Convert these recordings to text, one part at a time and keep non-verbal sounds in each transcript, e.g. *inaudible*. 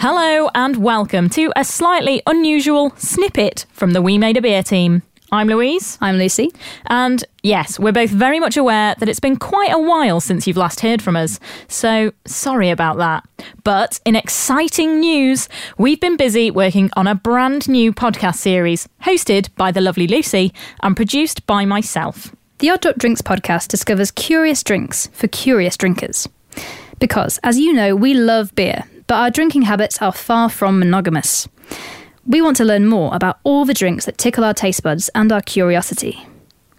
Hello and welcome to a slightly unusual snippet from the We Made a Beer team. I'm Louise. I'm Lucy. And yes, we're both very much aware that it's been quite a while since you've last heard from us, so sorry about that. But in exciting news, we've been busy working on a brand new podcast series hosted by the lovely Lucy and produced by myself. The Oddrop Drinks podcast discovers curious drinks for curious drinkers. Because, as you know, we love beer, but our drinking habits are far from monogamous. We want to learn more about all the drinks that tickle our taste buds and our curiosity.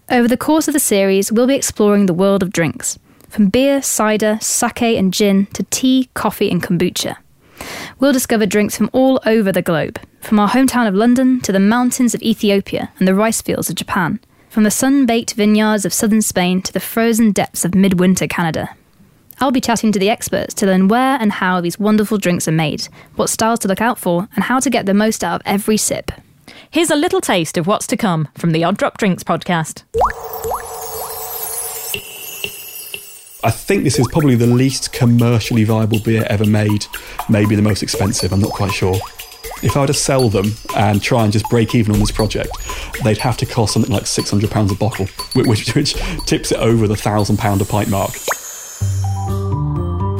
Over the course of the series, we'll be exploring the world of drinks, from beer, cider, sake, and gin to tea, coffee, and kombucha. We'll discover drinks from all over the globe, from our hometown of London to the mountains of Ethiopia and the rice fields of Japan, from the sun baked vineyards of southern Spain to the frozen depths of midwinter Canada. I'll be chatting to the experts to learn where and how these wonderful drinks are made, what styles to look out for, and how to get the most out of every sip. Here's a little taste of what's to come from the Oddrop Drinks podcast. I think this is probably the least commercially viable beer ever made, maybe the most expensive, I'm not quite sure. If I were to sell them and try and just break even on this project, they'd have to cost something like £600 a bottle, which, which tips it over the £1,000 a pint mark.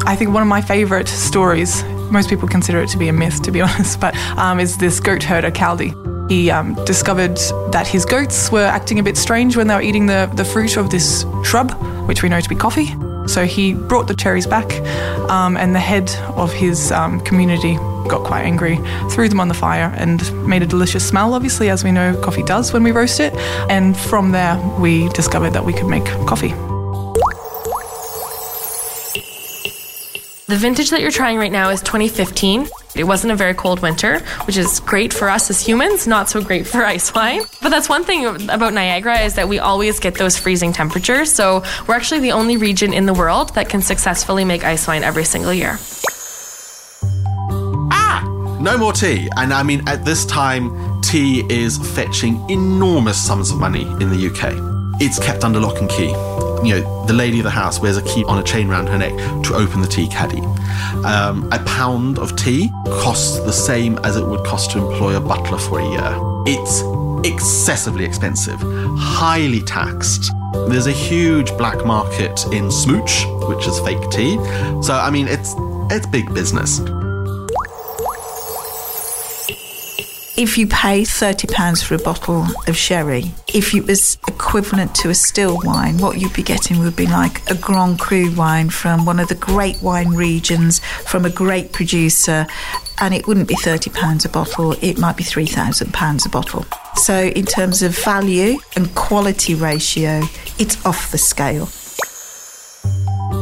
I think one of my favourite stories, most people consider it to be a myth, to be *laughs* honest, but um, is this goat herder, Kaldi. He um, discovered that his goats were acting a bit strange when they were eating the, the fruit of this shrub, which we know to be coffee. So he brought the cherries back, um, and the head of his um, community got quite angry, threw them on the fire, and made a delicious smell, obviously, as we know coffee does when we roast it. And from there, we discovered that we could make coffee. The vintage that you're trying right now is 2015. It wasn't a very cold winter, which is great for us as humans, not so great for ice wine. But that's one thing about Niagara is that we always get those freezing temperatures. So we're actually the only region in the world that can successfully make ice wine every single year. Ah! No more tea. And I mean, at this time, tea is fetching enormous sums of money in the UK. It's kept under lock and key you know, the lady of the house wears a key on a chain around her neck to open the tea caddy. Um, a pound of tea costs the same as it would cost to employ a butler for a year. It's excessively expensive, highly taxed. There's a huge black market in smooch, which is fake tea. So I mean, it's it's big business. If you pay £30 for a bottle of sherry, if it was equivalent to a still wine, what you'd be getting would be like a Grand Cru wine from one of the great wine regions, from a great producer, and it wouldn't be £30 a bottle, it might be £3,000 a bottle. So, in terms of value and quality ratio, it's off the scale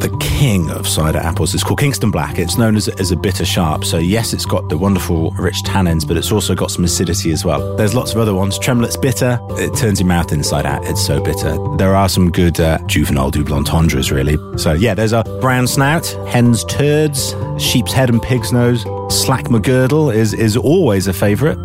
the king of cider apples. It's called Kingston Black. It's known as, as a bitter sharp. So, yes, it's got the wonderful rich tannins, but it's also got some acidity as well. There's lots of other ones. Tremlett's bitter. It turns your mouth inside out. It's so bitter. There are some good uh, juvenile double entendres, really. So, yeah, there's a brown snout, hen's turds, sheep's head and pig's nose. Slack-ma-Girdle is, is always a favourite.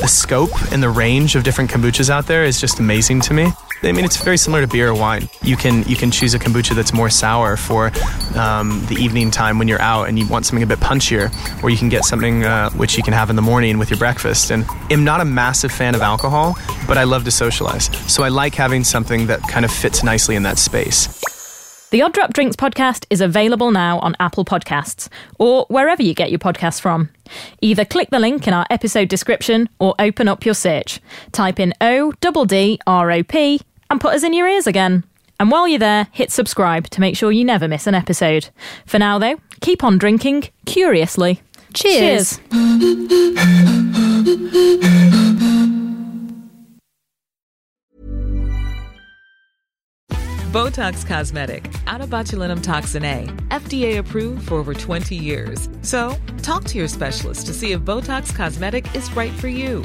The scope and the range of different kombuchas out there is just amazing to me. I mean, it's very similar to beer or wine. You can you can choose a kombucha that's more sour for um, the evening time when you're out and you want something a bit punchier, or you can get something uh, which you can have in the morning with your breakfast. And I'm not a massive fan of alcohol, but I love to socialize, so I like having something that kind of fits nicely in that space. The Oddrop Drinks podcast is available now on Apple Podcasts or wherever you get your podcasts from. Either click the link in our episode description or open up your search. Type in O D D R O P and put us in your ears again. And while you're there, hit subscribe to make sure you never miss an episode. For now, though, keep on drinking curiously. Cheers. Botox Cosmetic, out of botulinum toxin A, FDA approved for over 20 years. So, talk to your specialist to see if Botox Cosmetic is right for you.